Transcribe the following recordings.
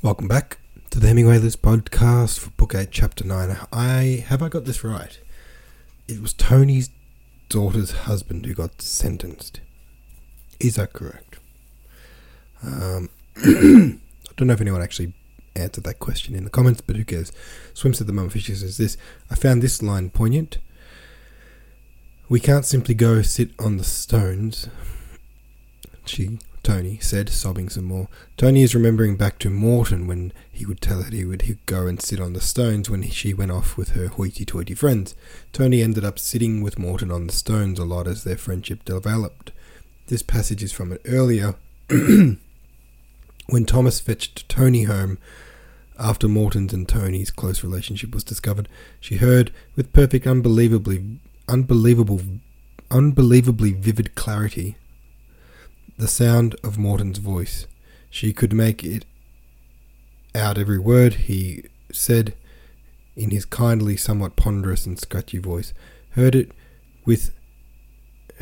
Welcome back to the Hemingway List podcast for Book 8, Chapter 9. I have I got this right? It was Tony's daughter's husband who got sentenced. Is that correct? Um, I don't know if anyone actually answered that question in the comments, but who cares? Swims at the moment fisher says this. I found this line poignant. We can't simply go sit on the stones. She Tony said, sobbing some more. Tony is remembering back to Morton when he would tell her he would go and sit on the stones when she went off with her hoity-toity friends. Tony ended up sitting with Morton on the stones a lot as their friendship developed. This passage is from it earlier when Thomas fetched Tony home after Morton's and Tony's close relationship was discovered. She heard with perfect, unbelievably, unbelievable, unbelievably vivid clarity the sound of Morton's voice. She could make it out every word he said in his kindly, somewhat ponderous and scratchy voice. Heard it with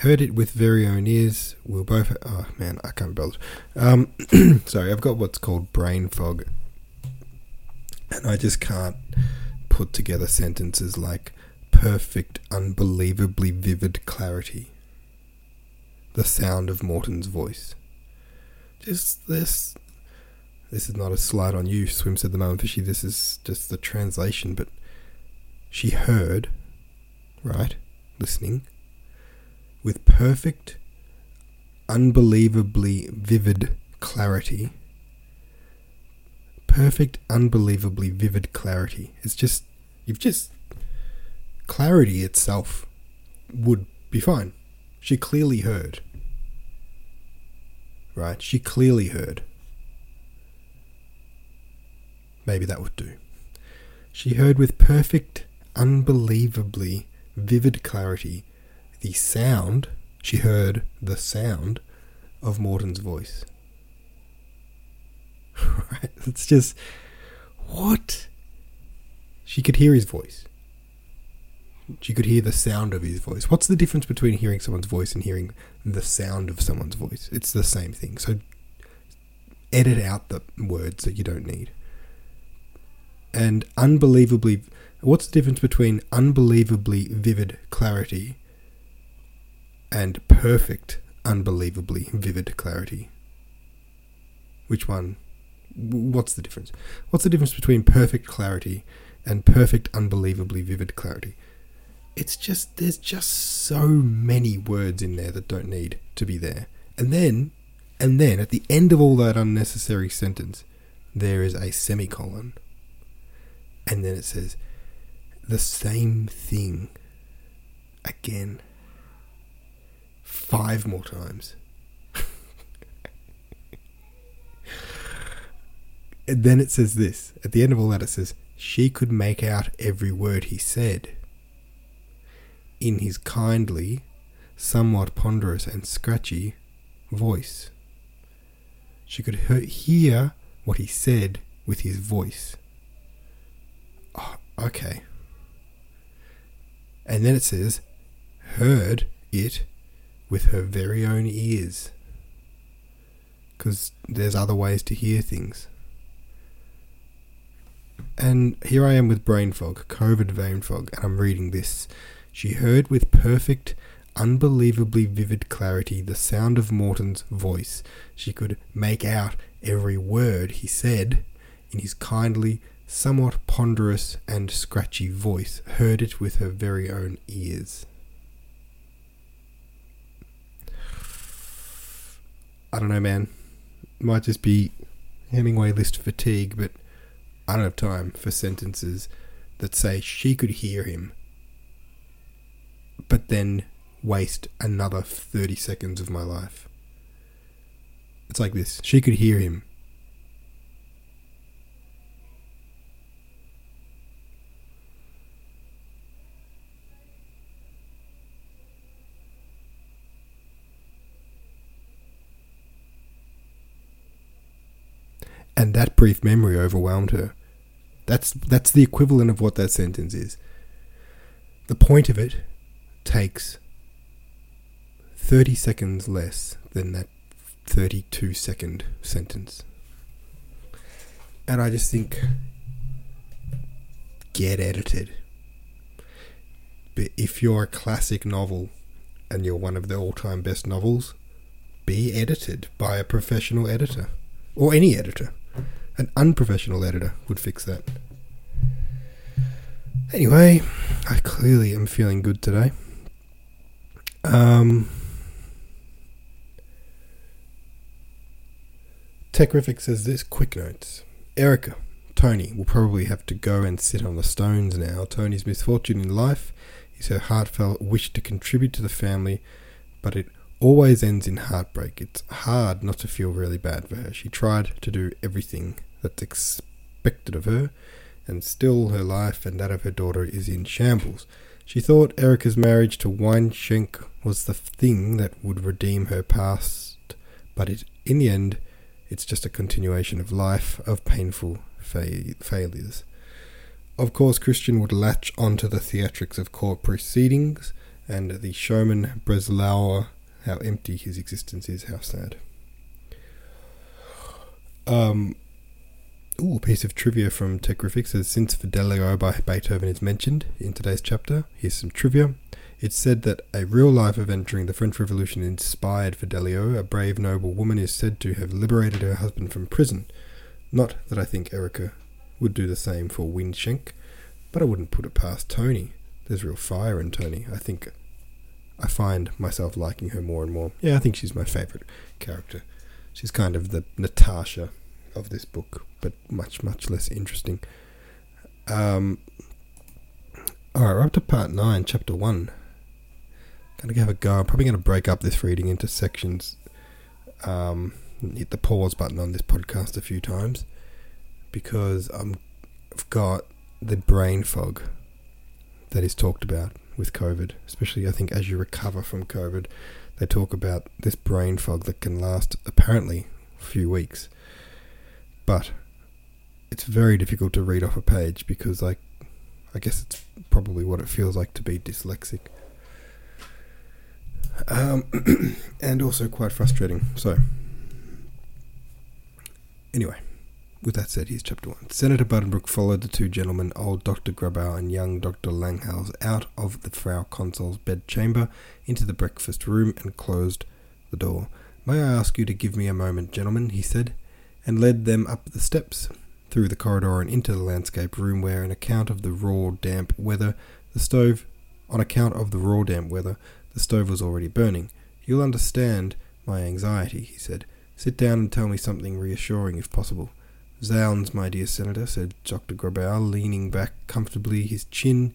heard it with very own ears. We'll both. Oh man, I can't bother. Um, sorry, I've got what's called brain fog, and I just can't put together sentences like perfect, unbelievably vivid clarity the sound of Morton's voice. Just this. This is not a slight on you, Swim said the moment fishy. This is just the translation, but she heard, right, listening, with perfect, unbelievably vivid clarity. Perfect, unbelievably vivid clarity. It's just, you've just, clarity itself would be fine. She clearly heard right? She clearly heard. Maybe that would do. She heard with perfect, unbelievably vivid clarity the sound, she heard the sound of Morton's voice. right? It's just, what? She could hear his voice. She could hear the sound of his voice. What's the difference between hearing someone's voice and hearing the sound of someone's voice? It's the same thing. So edit out the words that you don't need. And unbelievably, what's the difference between unbelievably vivid clarity and perfect, unbelievably vivid clarity? Which one? What's the difference? What's the difference between perfect clarity and perfect, unbelievably vivid clarity? It's just there's just so many words in there that don't need to be there. And then and then at the end of all that unnecessary sentence, there is a semicolon. And then it says the same thing again. Five more times. and then it says this. At the end of all that, it says, She could make out every word he said in his kindly, somewhat ponderous and scratchy voice. She could hear what he said with his voice. Oh, okay. And then it says, heard it with her very own ears. Because there's other ways to hear things. And here I am with brain fog, COVID brain fog, and I'm reading this she heard with perfect, unbelievably vivid clarity the sound of Morton's voice. She could make out every word he said in his kindly, somewhat ponderous and scratchy voice, heard it with her very own ears. I don't know, man. Might just be Hemingway list fatigue, but I don't have time for sentences that say she could hear him but then waste another 30 seconds of my life. It's like this she could hear him. And that brief memory overwhelmed her. That's that's the equivalent of what that sentence is. The point of it takes 30 seconds less than that 32 second sentence. and I just think, get edited. But if you're a classic novel and you're one of the all time best novels, be edited by a professional editor. Or any editor. An unprofessional editor would fix that. Anyway, I clearly am feeling good today. Um, Techrific says this quick notes. Erica, Tony will probably have to go and sit on the stones now. Tony's misfortune in life is her heartfelt wish to contribute to the family, but it always ends in heartbreak. It's hard not to feel really bad for her. She tried to do everything that's expected of her, and still her life and that of her daughter is in shambles. She thought Erica's marriage to Weinschenk was the thing that would redeem her past, but it, in the end, it's just a continuation of life of painful fa- failures. Of course, Christian would latch onto the theatrics of court proceedings, and the showman Breslauer, how empty his existence is, how sad. Um, ooh, a piece of trivia from Techrific says since Fidelio by Beethoven is mentioned in today's chapter, here's some trivia. It's said that a real life event during the French Revolution inspired Fidelio. A brave, noble woman is said to have liberated her husband from prison. Not that I think Erica would do the same for Weinschenk, but I wouldn't put it past Tony. There's real fire in Tony. I think I find myself liking her more and more. Yeah, I think she's my favourite character. She's kind of the Natasha of this book, but much, much less interesting. Um, Alright, we're up to part 9, chapter 1. Gonna have a go. I'm probably gonna break up this reading into sections. Um, hit the pause button on this podcast a few times because I'm, I've got the brain fog that is talked about with COVID, especially I think as you recover from COVID, they talk about this brain fog that can last apparently a few weeks. But it's very difficult to read off a page because like I guess it's probably what it feels like to be dyslexic. Um, and also quite frustrating. So, anyway, with that said, here's chapter one. Senator Buddenbrook followed the two gentlemen, old Dr. Grabow and young Dr. Langhals, out of the Frau Consul's bedchamber into the breakfast room and closed the door. May I ask you to give me a moment, gentlemen, he said, and led them up the steps, through the corridor and into the landscape room where, on account of the raw, damp weather, the stove, on account of the raw, damp weather, the stove was already burning. You'll understand my anxiety, he said. Sit down and tell me something reassuring, if possible. Zounds, my dear Senator, said Dr. Grabow, leaning back comfortably, his chin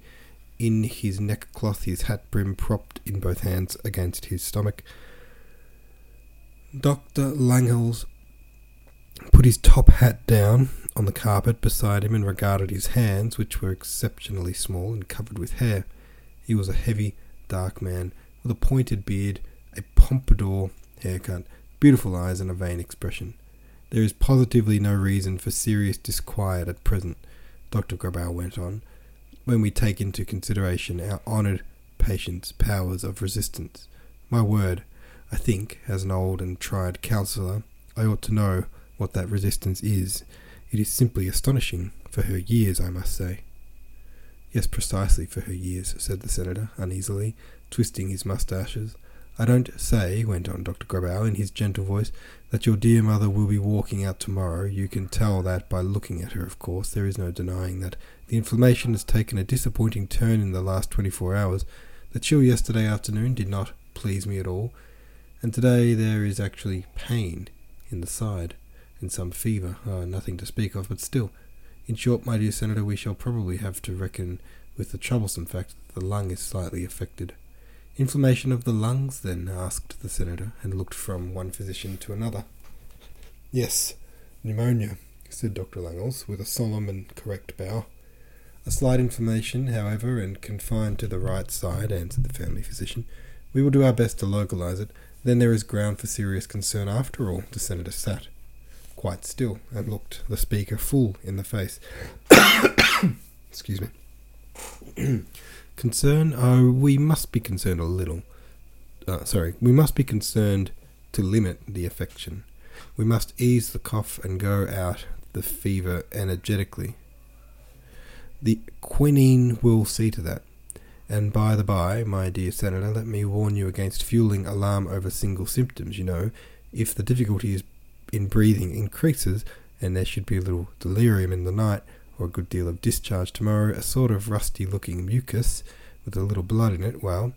in his neckcloth, his hat brim propped in both hands against his stomach. Dr. Langhals put his top hat down on the carpet beside him and regarded his hands, which were exceptionally small and covered with hair. He was a heavy, dark man with a pointed beard, a pompadour haircut, beautiful eyes, and a vain expression. There is positively no reason for serious disquiet at present, Dr. Grabow went on, when we take into consideration our honoured patient's powers of resistance. My word, I think, as an old and tried counsellor, I ought to know what that resistance is. It is simply astonishing, for her years, I must say. Yes, precisely for her years, said the senator, uneasily, twisting his moustaches. I don't say, went on Dr. Grabow in his gentle voice, that your dear mother will be walking out tomorrow. You can tell that by looking at her, of course. There is no denying that. The inflammation has taken a disappointing turn in the last twenty four hours. The chill yesterday afternoon did not please me at all, and today there is actually pain in the side, and some fever. Oh, nothing to speak of, but still. In short, my dear Senator, we shall probably have to reckon with the troublesome fact that the lung is slightly affected. Inflammation of the lungs, then? asked the senator, and looked from one physician to another. Yes, pneumonia, said Dr. Langhals, with a solemn and correct bow. A slight inflammation, however, and confined to the right side, answered the family physician. We will do our best to localize it. Then there is ground for serious concern after all. The senator sat quite still and looked the speaker full in the face. Excuse me. Concern? Oh, we must be concerned a little. Uh, sorry, we must be concerned to limit the affection. We must ease the cough and go out the fever energetically. The quinine will see to that. And by the by, my dear Senator, let me warn you against fueling alarm over single symptoms. You know, if the difficulty in breathing increases, and there should be a little delirium in the night, or a good deal of discharge tomorrow, a sort of rusty looking mucus with a little blood in it, well,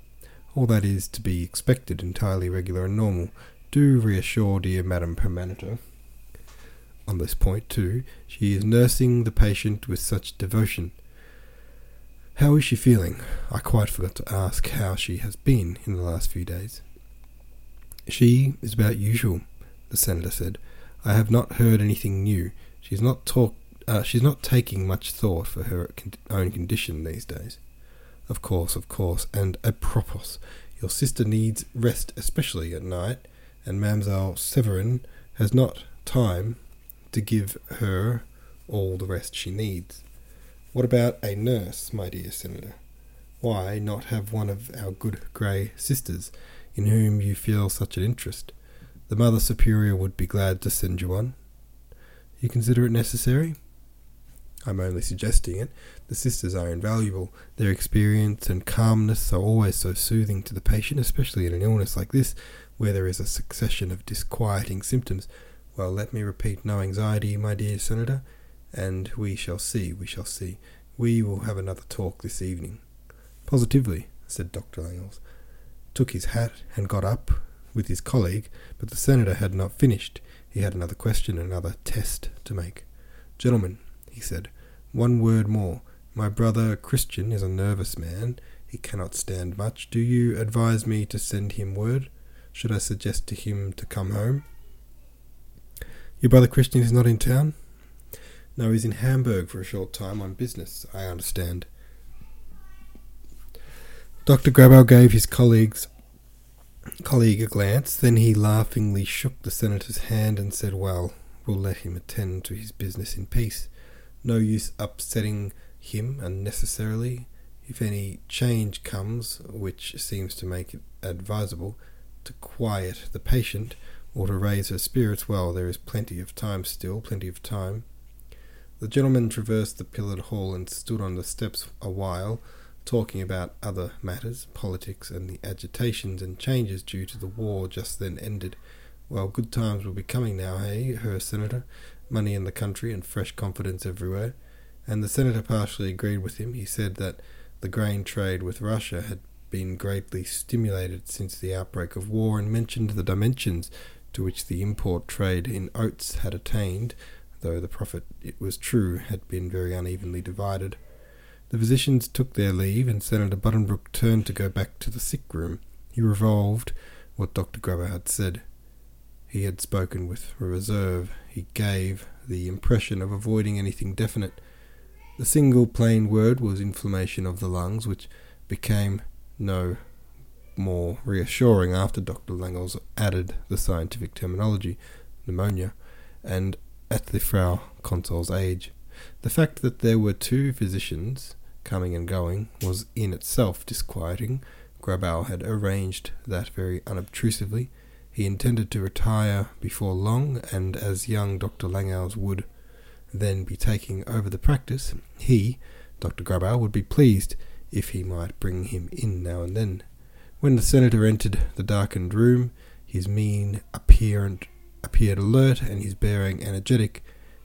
all that is to be expected, entirely regular and normal. Do reassure dear Madame Permaneder on this point too. She is nursing the patient with such devotion. How is she feeling? I quite forgot to ask how she has been in the last few days. She is about usual, the senator said. I have not heard anything new. She's not talk. Uh, she's not taking much thought for her own condition these days. Of course, of course, and apropos, your sister needs rest, especially at night, and Mamselle Severin has not time to give her all the rest she needs. What about a nurse, my dear Senator? Why not have one of our good grey sisters, in whom you feel such an interest? The Mother Superior would be glad to send you one. You consider it necessary? I'm only suggesting it. The sisters are invaluable. Their experience and calmness are always so soothing to the patient, especially in an illness like this, where there is a succession of disquieting symptoms. Well, let me repeat no anxiety, my dear Senator and we shall see, we shall see. We will have another talk this evening. Positively, said Dr. Langhals, took his hat and got up with his colleague, but the senator had not finished. He had another question, another test to make. Gentlemen, he said, one word more. My brother Christian is a nervous man. He cannot stand much. Do you advise me to send him word? Should I suggest to him to come home? Your brother Christian is not in town? No, he's in Hamburg for a short time on business, I understand. Dr. Grabow gave his colleagues colleague a glance, then he laughingly shook the senator's hand and said, Well, we'll let him attend to his business in peace. No use upsetting him unnecessarily. If any change comes, which seems to make it advisable, to quiet the patient or to raise her spirits, well, there is plenty of time still, plenty of time. The gentleman traversed the pillared hall and stood on the steps a while, talking about other matters, politics, and the agitations and changes due to the war just then ended. Well, good times will be coming now, hey, Herr Senator? Money in the country and fresh confidence everywhere. And the senator partially agreed with him. He said that the grain trade with Russia had been greatly stimulated since the outbreak of war and mentioned the dimensions to which the import trade in oats had attained though the profit, it was true, had been very unevenly divided. The physicians took their leave, and Senator Buddenbrook turned to go back to the sick room. He revolved what Dr. Grabow had said. He had spoken with reserve. He gave the impression of avoiding anything definite. The single plain word was inflammation of the lungs, which became no more reassuring after Dr. Langhals added the scientific terminology, pneumonia, and at the Frau Consul's age. The fact that there were two physicians coming and going was in itself disquieting. Grabow had arranged that very unobtrusively. He intended to retire before long, and as young Dr. Langhals would then be taking over the practice, he, Dr. Grabow, would be pleased if he might bring him in now and then. When the senator entered the darkened room, his mien apparent appeared alert and his bearing energetic.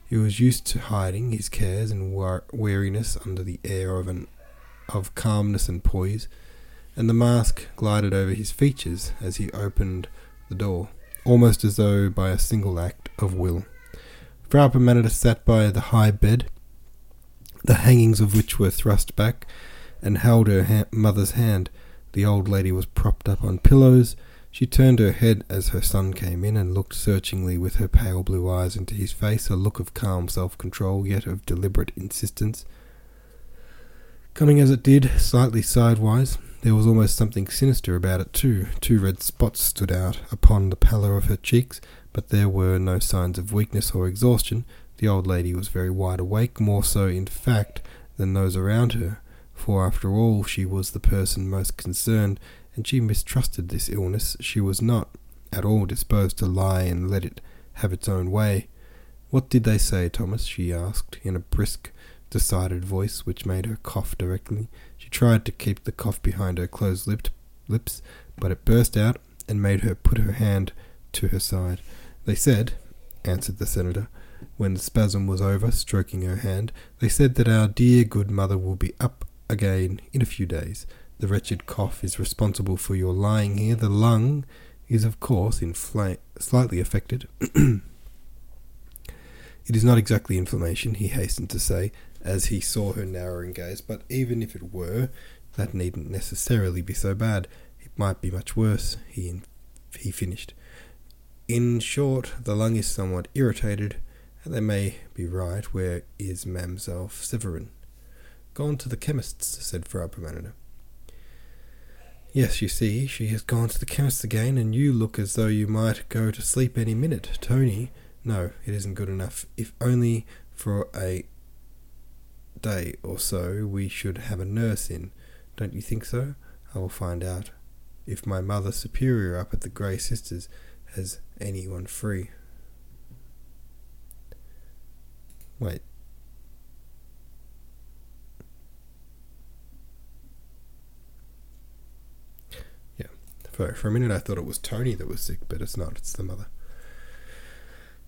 He was used to hiding his cares and weariness under the air of an of calmness and poise, and the mask glided over his features as he opened the door, almost as though by a single act of will. Frau Permaneder sat by the high bed, the hangings of which were thrust back, and held her ha- mother's hand. The old lady was propped up on pillows, she turned her head as her son came in and looked searchingly with her pale blue eyes into his face, a look of calm self control, yet of deliberate insistence. Coming as it did, slightly sidewise, there was almost something sinister about it too. Two red spots stood out upon the pallor of her cheeks, but there were no signs of weakness or exhaustion. The old lady was very wide awake, more so, in fact, than those around her, for after all she was the person most concerned, and she mistrusted this illness. She was not at all disposed to lie and let it have its own way. What did they say, Thomas? she asked, in a brisk, decided voice which made her cough directly. She tried to keep the cough behind her closed lipped lips, but it burst out and made her put her hand to her side. They said, answered the senator, when the spasm was over, stroking her hand, they said that our dear good mother will be up again in a few days. The wretched cough is responsible for your lying here. The lung is, of course, infla- slightly affected. it is not exactly inflammation, he hastened to say, as he saw her narrowing gaze, but even if it were, that needn't necessarily be so bad. It might be much worse, he, he finished. In short, the lung is somewhat irritated, and they may be right. Where is Mamselle Severin? Gone to the chemist's, said Frau Permaneder. Yes, you see, she has gone to the chemist's again, and you look as though you might go to sleep any minute. Tony, no, it isn't good enough. If only for a day or so we should have a nurse in. Don't you think so? I will find out if my mother superior up at the Grey Sisters has anyone free. Wait. For, for a minute I thought it was Tony that was sick, but it's not, it's the mother.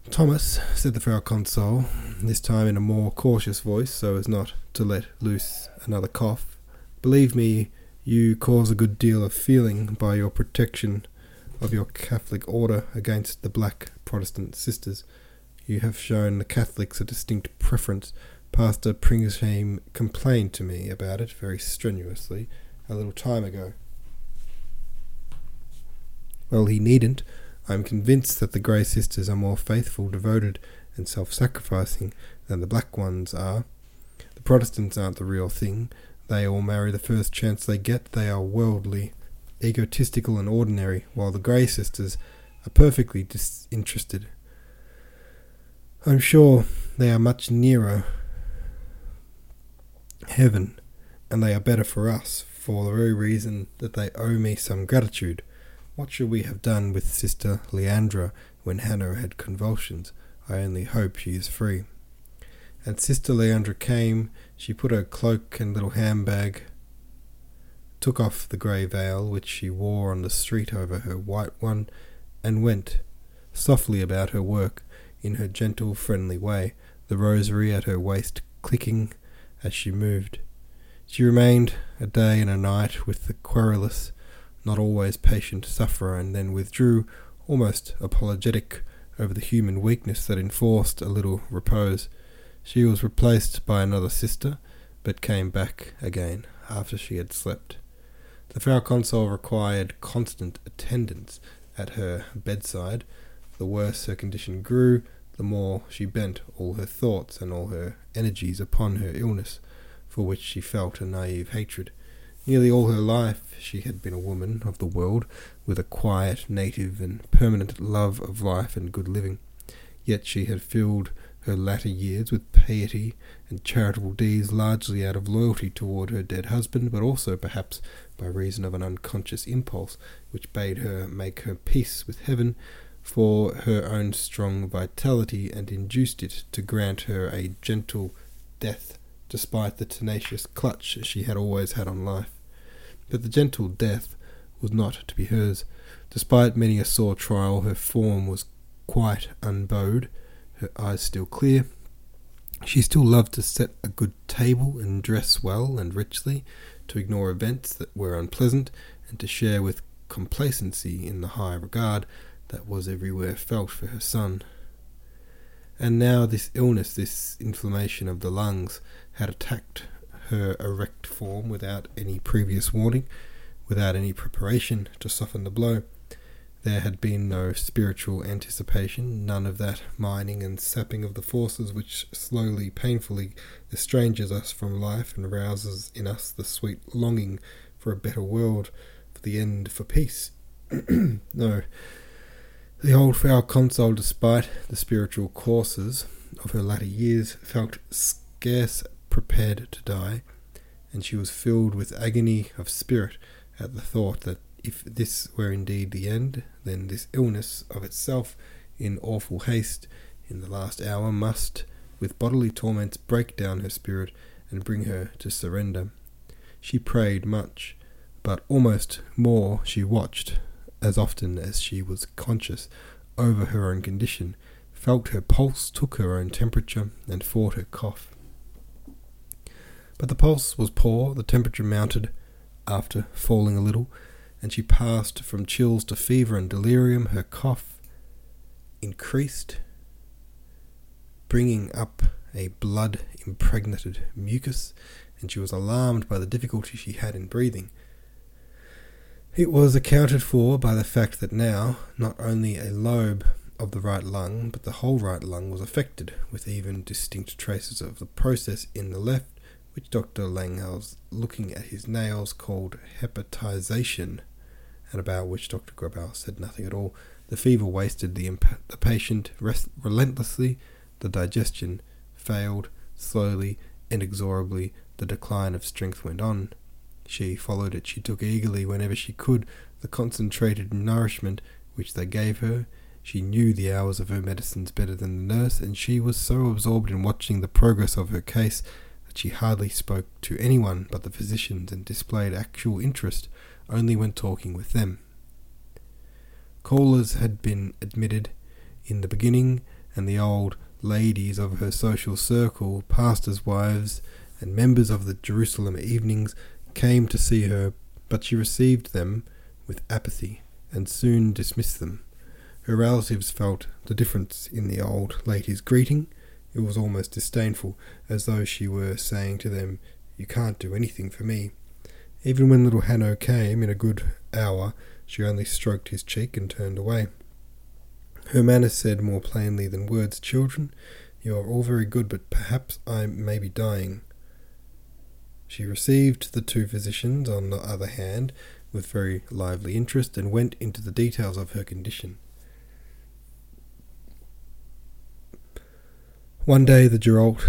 Thomas, said the Frau Consul, this time in a more cautious voice so as not to let loose another cough, believe me, you cause a good deal of feeling by your protection of your Catholic order against the black Protestant sisters. You have shown the Catholics a distinct preference. Pastor Pringsheim complained to me about it very strenuously a little time ago. Well, he needn't. I am convinced that the Grey Sisters are more faithful, devoted, and self sacrificing than the black ones are. The Protestants aren't the real thing. They all marry the first chance they get. They are worldly, egotistical, and ordinary, while the Grey Sisters are perfectly disinterested. I'm sure they are much nearer heaven, and they are better for us, for the very reason that they owe me some gratitude. What should we have done with Sister Leandra when Hanno had convulsions? I only hope she is free. And Sister Leandra came. She put her cloak and little handbag, took off the grey veil which she wore on the street over her white one, and went softly about her work in her gentle, friendly way, the rosary at her waist clicking as she moved. She remained a day and a night with the querulous, not always patient sufferer, and then withdrew, almost apologetic over the human weakness that enforced a little repose. She was replaced by another sister, but came back again after she had slept. The Frau Consul required constant attendance at her bedside. The worse her condition grew, the more she bent all her thoughts and all her energies upon her illness, for which she felt a naive hatred. Nearly all her life she had been a woman of the world, with a quiet, native, and permanent love of life and good living. Yet she had filled her latter years with piety and charitable deeds largely out of loyalty toward her dead husband, but also perhaps by reason of an unconscious impulse which bade her make her peace with heaven for her own strong vitality and induced it to grant her a gentle death despite the tenacious clutch she had always had on life. But the gentle death was not to be hers. Despite many a sore trial, her form was quite unbowed, her eyes still clear. She still loved to set a good table and dress well and richly, to ignore events that were unpleasant, and to share with complacency in the high regard that was everywhere felt for her son. And now this illness, this inflammation of the lungs, had attacked her erect form without any previous warning, without any preparation to soften the blow. There had been no spiritual anticipation, none of that mining and sapping of the forces which slowly, painfully estranges us from life and rouses in us the sweet longing for a better world, for the end, for peace. no, the old Frau Consul, despite the spiritual courses of her latter years, felt scarce prepared to die, and she was filled with agony of spirit at the thought that if this were indeed the end, then this illness of itself, in awful haste, in the last hour must, with bodily torments, break down her spirit and bring her to surrender. She prayed much, but almost more she watched, as often as she was conscious, over her own condition, felt her pulse, took her own temperature, and fought her cough. But the pulse was poor, the temperature mounted after falling a little, and she passed from chills to fever and delirium. Her cough increased, bringing up a blood impregnated mucus, and she was alarmed by the difficulty she had in breathing. It was accounted for by the fact that now not only a lobe of the right lung, but the whole right lung was affected, with even distinct traces of the process in the left, which Dr. Langhals, looking at his nails, called hepatization, and about which Dr. Grabow said nothing at all. The fever wasted the, imp- the patient rest- relentlessly, the digestion failed slowly, inexorably, the decline of strength went on. She followed it. She took eagerly, whenever she could, the concentrated nourishment which they gave her. She knew the hours of her medicines better than the nurse, and she was so absorbed in watching the progress of her case that she hardly spoke to anyone but the physicians and displayed actual interest only when talking with them. Callers had been admitted in the beginning, and the old ladies of her social circle, pastors' wives, and members of the Jerusalem evenings came to see her, but she received them with apathy and soon dismissed them. Her relatives felt the difference in the old lady's greeting. It was almost disdainful, as though she were saying to them, You can't do anything for me. Even when little Hanno came in a good hour, she only stroked his cheek and turned away. Her manner said more plainly than words, Children, you are all very good, but perhaps I may be dying. She received the two physicians, on the other hand, with very lively interest, and went into the details of her condition. One day the Gerhardt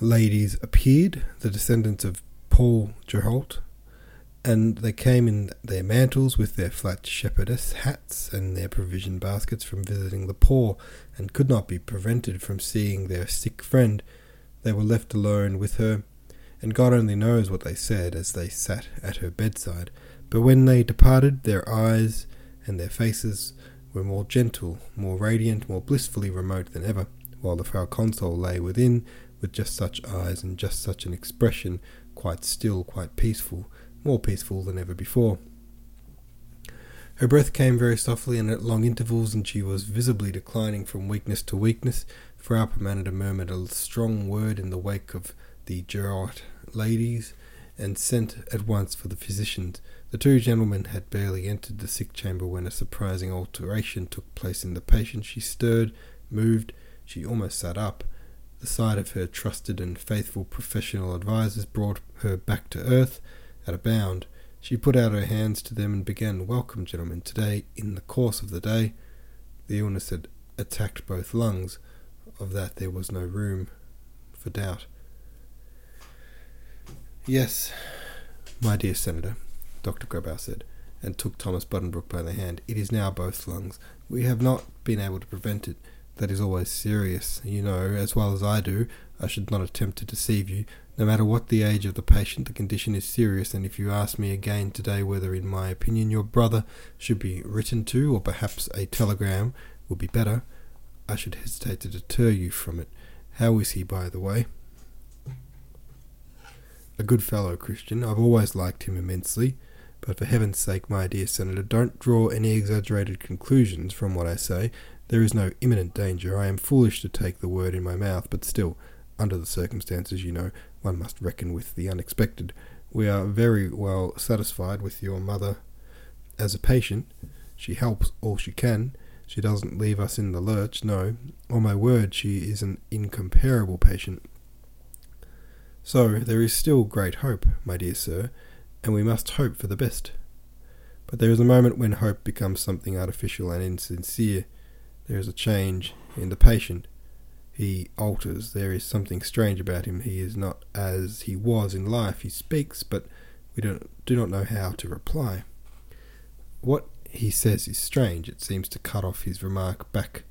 ladies appeared, the descendants of Paul Gerhardt, and they came in their mantles with their flat shepherdess hats and their provision baskets from visiting the poor, and could not be prevented from seeing their sick friend. They were left alone with her, and God only knows what they said as they sat at her bedside. But when they departed, their eyes and their faces were more gentle, more radiant, more blissfully remote than ever while the Frau Consul lay within, with just such eyes and just such an expression, quite still, quite peaceful, more peaceful than ever before. Her breath came very softly and at long intervals, and she was visibly declining from weakness to weakness. Frau Permaneder murmured a strong word in the wake of the Gerhardt ladies, and sent at once for the physicians. The two gentlemen had barely entered the sick chamber when a surprising alteration took place in the patient. She stirred, moved, she almost sat up. The sight of her trusted and faithful professional advisers brought her back to earth at a bound. She put out her hands to them and began, Welcome, gentlemen. Today, in the course of the day, the illness had attacked both lungs. Of that there was no room for doubt. Yes, my dear Senator, Dr. Grabow said, and took Thomas Buddenbrook by the hand. It is now both lungs. We have not been able to prevent it that is always serious. You know as well as I do, I should not attempt to deceive you. No matter what the age of the patient, the condition is serious, and if you ask me again today whether, in my opinion, your brother should be written to, or perhaps a telegram would be better, I should hesitate to deter you from it. How is he, by the way? A good fellow, Christian. I've always liked him immensely. But for heaven's sake, my dear Senator, don't draw any exaggerated conclusions from what I say. There is no imminent danger. I am foolish to take the word in my mouth, but still, under the circumstances, you know, one must reckon with the unexpected. We are very well satisfied with your mother as a patient. She helps all she can. She doesn't leave us in the lurch, no. On my word, she is an incomparable patient. So, there is still great hope, my dear sir, and we must hope for the best. But there is a moment when hope becomes something artificial and insincere. There is a change in the patient. He alters. There is something strange about him. He is not as he was in life. He speaks, but we don't, do not know how to reply. What he says is strange. It seems to cut off his remark back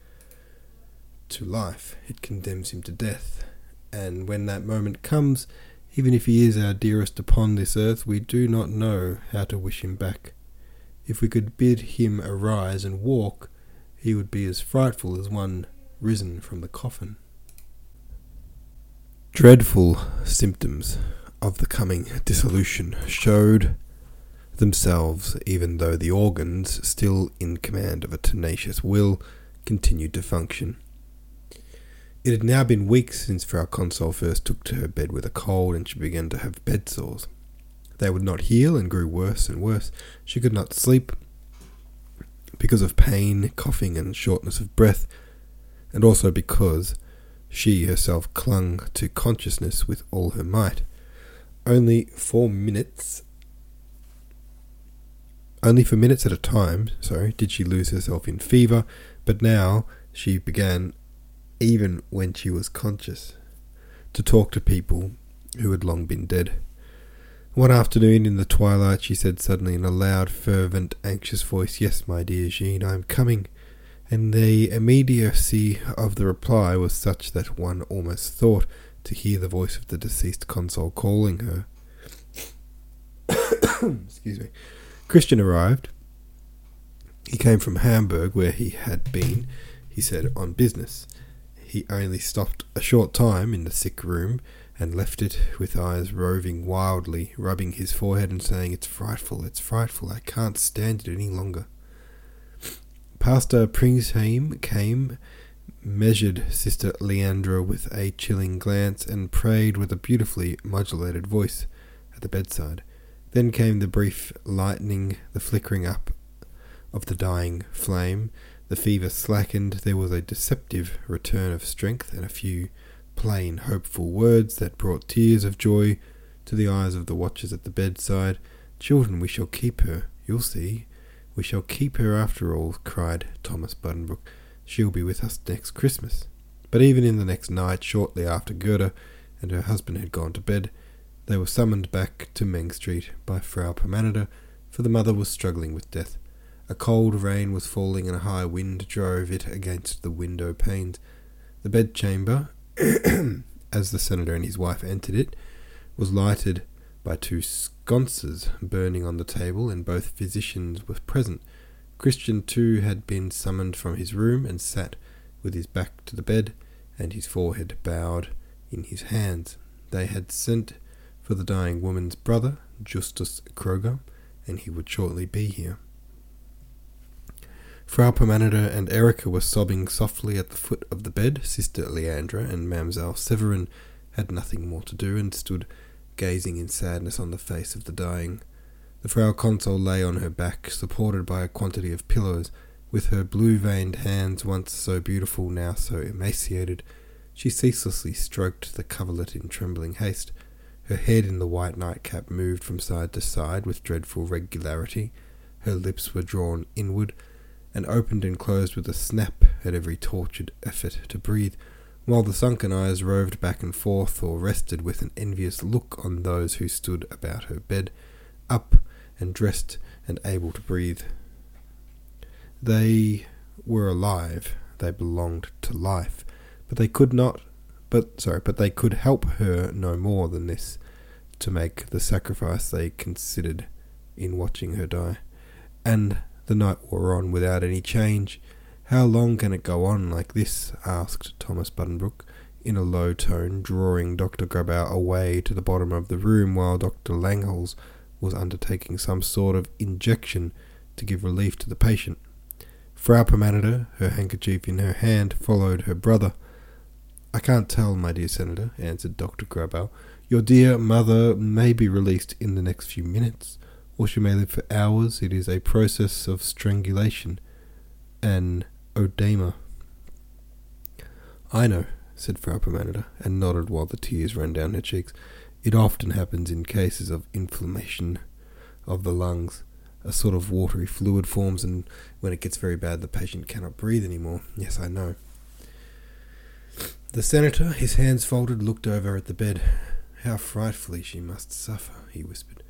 to life, it condemns him to death. And when that moment comes, even if he is our dearest upon this earth, we do not know how to wish him back. If we could bid him arise and walk, he would be as frightful as one risen from the coffin. Dreadful symptoms of the coming dissolution showed themselves, even though the organs, still in command of a tenacious will, continued to function. It had now been weeks since Frau Consul first took to her bed with a cold, and she began to have bed sores. They would not heal and grew worse and worse. She could not sleep because of pain, coughing, and shortness of breath, and also because she herself clung to consciousness with all her might. Only for minutes, only for minutes at a time, sorry, did she lose herself in fever, but now she began, even when she was conscious, to talk to people who had long been dead. One afternoon in the twilight, she said suddenly in a loud, fervent, anxious voice, Yes, my dear Jean, I am coming. And the immediacy of the reply was such that one almost thought to hear the voice of the deceased consul calling her. Excuse me. Christian arrived. He came from Hamburg, where he had been, he said, on business. He only stopped a short time in the sick room and left it with eyes roving wildly, rubbing his forehead and saying, It's frightful, it's frightful, I can't stand it any longer. Pastor Pringsheim came, measured Sister Leandra with a chilling glance, and prayed with a beautifully modulated voice at the bedside. Then came the brief lightning, the flickering up of the dying flame. The fever slackened. There was a deceptive return of strength and a few plain, hopeful words that brought tears of joy to the eyes of the watchers at the bedside. Children, we shall keep her, you'll see. We shall keep her after all, cried Thomas Buddenbrook. She'll be with us next Christmas. But even in the next night, shortly after Gerda and her husband had gone to bed, they were summoned back to Meng Street by Frau Permaneder, for the mother was struggling with death. A cold rain was falling and a high wind drove it against the window panes. The bedchamber, as the senator and his wife entered it, was lighted by two sconces burning on the table, and both physicians were present. Christian, too, had been summoned from his room and sat with his back to the bed and his forehead bowed in his hands. They had sent for the dying woman's brother, Justus Kroger, and he would shortly be here. Frau Permaneder and Erica were sobbing softly at the foot of the bed. Sister Leandra and Mamselle Severin had nothing more to do and stood gazing in sadness on the face of the dying. The Frau Consul lay on her back, supported by a quantity of pillows, with her blue veined hands, once so beautiful, now so emaciated. She ceaselessly stroked the coverlet in trembling haste. Her head in the white nightcap moved from side to side with dreadful regularity. Her lips were drawn inward, and opened and closed with a snap at every tortured effort to breathe, while the sunken eyes roved back and forth or rested with an envious look on those who stood about her bed, up and dressed and able to breathe. They were alive, they belonged to life, but they could not but sorry, but they could help her no more than this to make the sacrifice they considered in watching her die. And the night wore on without any change. How long can it go on like this? asked Thomas Buddenbrook in a low tone, drawing Dr. Grabow away to the bottom of the room while Dr. Langhals was undertaking some sort of injection to give relief to the patient. Frau Permaneder, her handkerchief in her hand, followed her brother. I can't tell, my dear Senator, answered Dr. Grabow. Your dear mother may be released in the next few minutes or she may live for hours. It is a process of strangulation, an oedema. I know, said Frau Permaneder, and nodded while the tears ran down her cheeks. It often happens in cases of inflammation of the lungs. A sort of watery fluid forms, and when it gets very bad, the patient cannot breathe anymore. Yes, I know. The senator, his hands folded, looked over at the bed. How frightfully she must suffer, he whispered.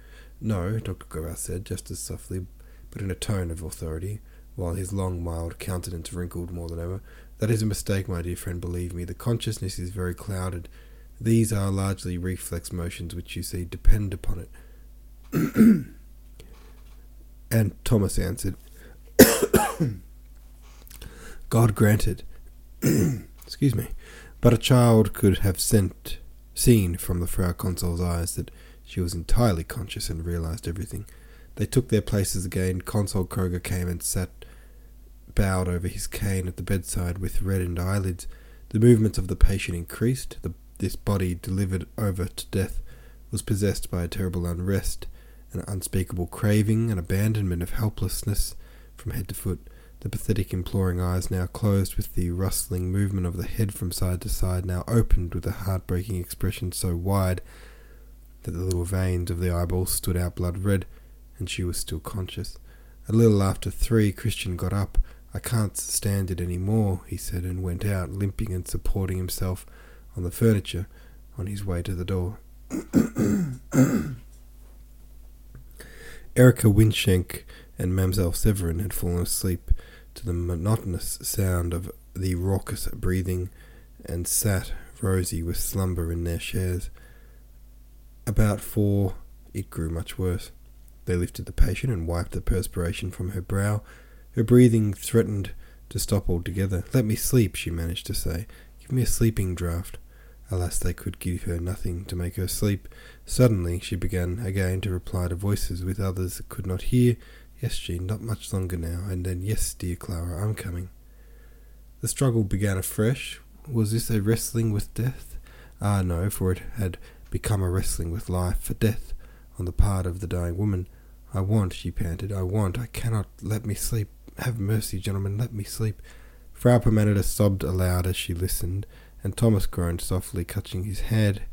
No, Dr. Grabow said, just as softly, but in a tone of authority, while his long, mild countenance wrinkled more than ever. That is a mistake, my dear friend, believe me. The consciousness is very clouded. These are largely reflex motions which you see depend upon it. and Thomas answered, God granted. Excuse me. But a child could have sent, seen from the Frau Consul's eyes that she was entirely conscious and realized everything. They took their places again. Consul Kroger came and sat bowed over his cane at the bedside with reddened eyelids. The movements of the patient increased. The, this body, delivered over to death, was possessed by a terrible unrest, an unspeakable craving, an abandonment of helplessness from head to foot. The pathetic, imploring eyes now closed, with the rustling movement of the head from side to side, now opened with a heartbreaking expression so wide that the little veins of the eyeball stood out blood red, and she was still conscious. A little after three, Christian got up. I can't stand it any more, he said, and went out, limping and supporting himself on the furniture on his way to the door. Erica Weinschenk and Mamselle Severin had fallen asleep to the monotonous sound of the raucous breathing, and sat rosy with slumber in their chairs. About four, it grew much worse. They lifted the patient and wiped the perspiration from her brow her breathing threatened to stop altogether. Let me sleep, she managed to say. Give me a sleeping draught. Alas, they could give her nothing to make her sleep. Suddenly she began again to reply to voices with others that could not hear. Yes, Jean, not much longer now. And then, yes, dear Clara, I'm coming. The struggle began afresh. Was this a wrestling with death? Ah, no, for it had become a wrestling with life, for death on the part of the dying woman. I want, she panted, I want, I cannot let me sleep. Have mercy, gentlemen, let me sleep. Frau Permaneder sobbed aloud as she listened, and Thomas groaned softly, clutching his head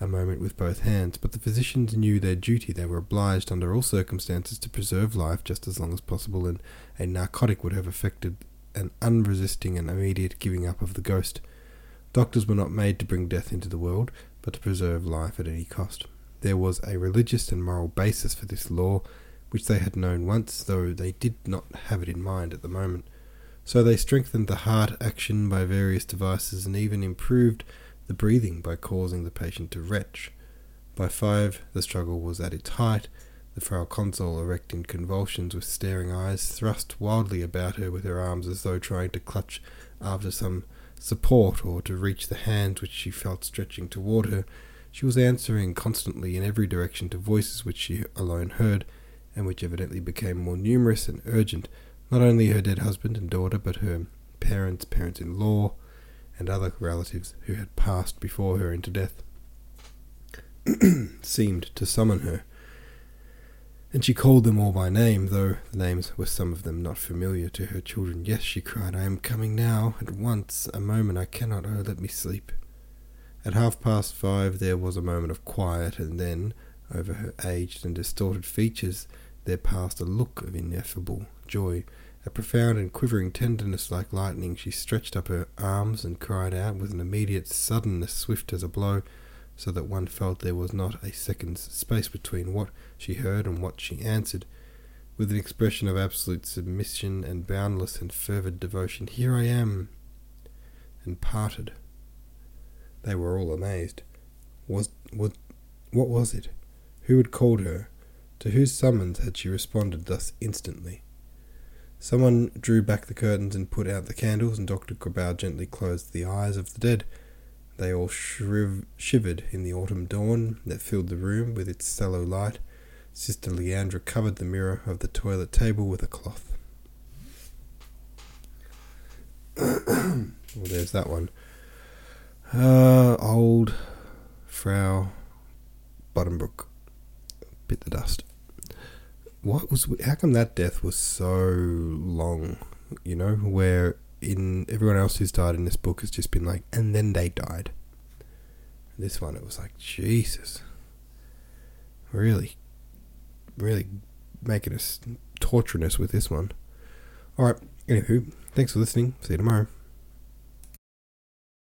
a moment with both hands. But the physicians knew their duty. They were obliged, under all circumstances, to preserve life just as long as possible, and a narcotic would have effected an unresisting and immediate giving up of the ghost. Doctors were not made to bring death into the world, but to preserve life at any cost. There was a religious and moral basis for this law, which they had known once, though they did not have it in mind at the moment. So they strengthened the heart action by various devices and even improved the breathing by causing the patient to retch. By five, the struggle was at its height. The frail Consul, erect in convulsions with staring eyes, thrust wildly about her with her arms as though trying to clutch after some support or to reach the hands which she felt stretching toward her. She was answering constantly in every direction to voices which she alone heard, and which evidently became more numerous and urgent, not only her dead husband and daughter, but her parents, parents in law, and other relatives who had passed before her into death, seemed to summon her. And she called them all by name, though the names were some of them not familiar to her children. Yes, she cried, I am coming now, at once, a moment, I cannot, oh, let me sleep. At half past five there was a moment of quiet, and then, over her aged and distorted features, there passed a look of ineffable joy, a profound and quivering tenderness like lightning. She stretched up her arms and cried out with an immediate suddenness swift as a blow, so that one felt there was not a second's space between what she heard and what she answered. With an expression of absolute submission and boundless and fervid devotion, Here I am! and parted. They were all amazed. Was, was what was it? Who had called her? To whose summons had she responded thus instantly? Someone drew back the curtains and put out the candles, and Dr. Grabow gently closed the eyes of the dead. They all shriv- shivered in the autumn dawn that filled the room with its sallow light. Sister Leandra covered the mirror of the toilet table with a cloth. well, there's that one. Uh, old Frau Buddenbrook bit the dust what was how come that death was so long? You know, where in everyone else who's died in this book has just been like, and then they died. This one, it was like Jesus, really, really making us torturing us with this one. All right. Anywho, thanks for listening. See you tomorrow.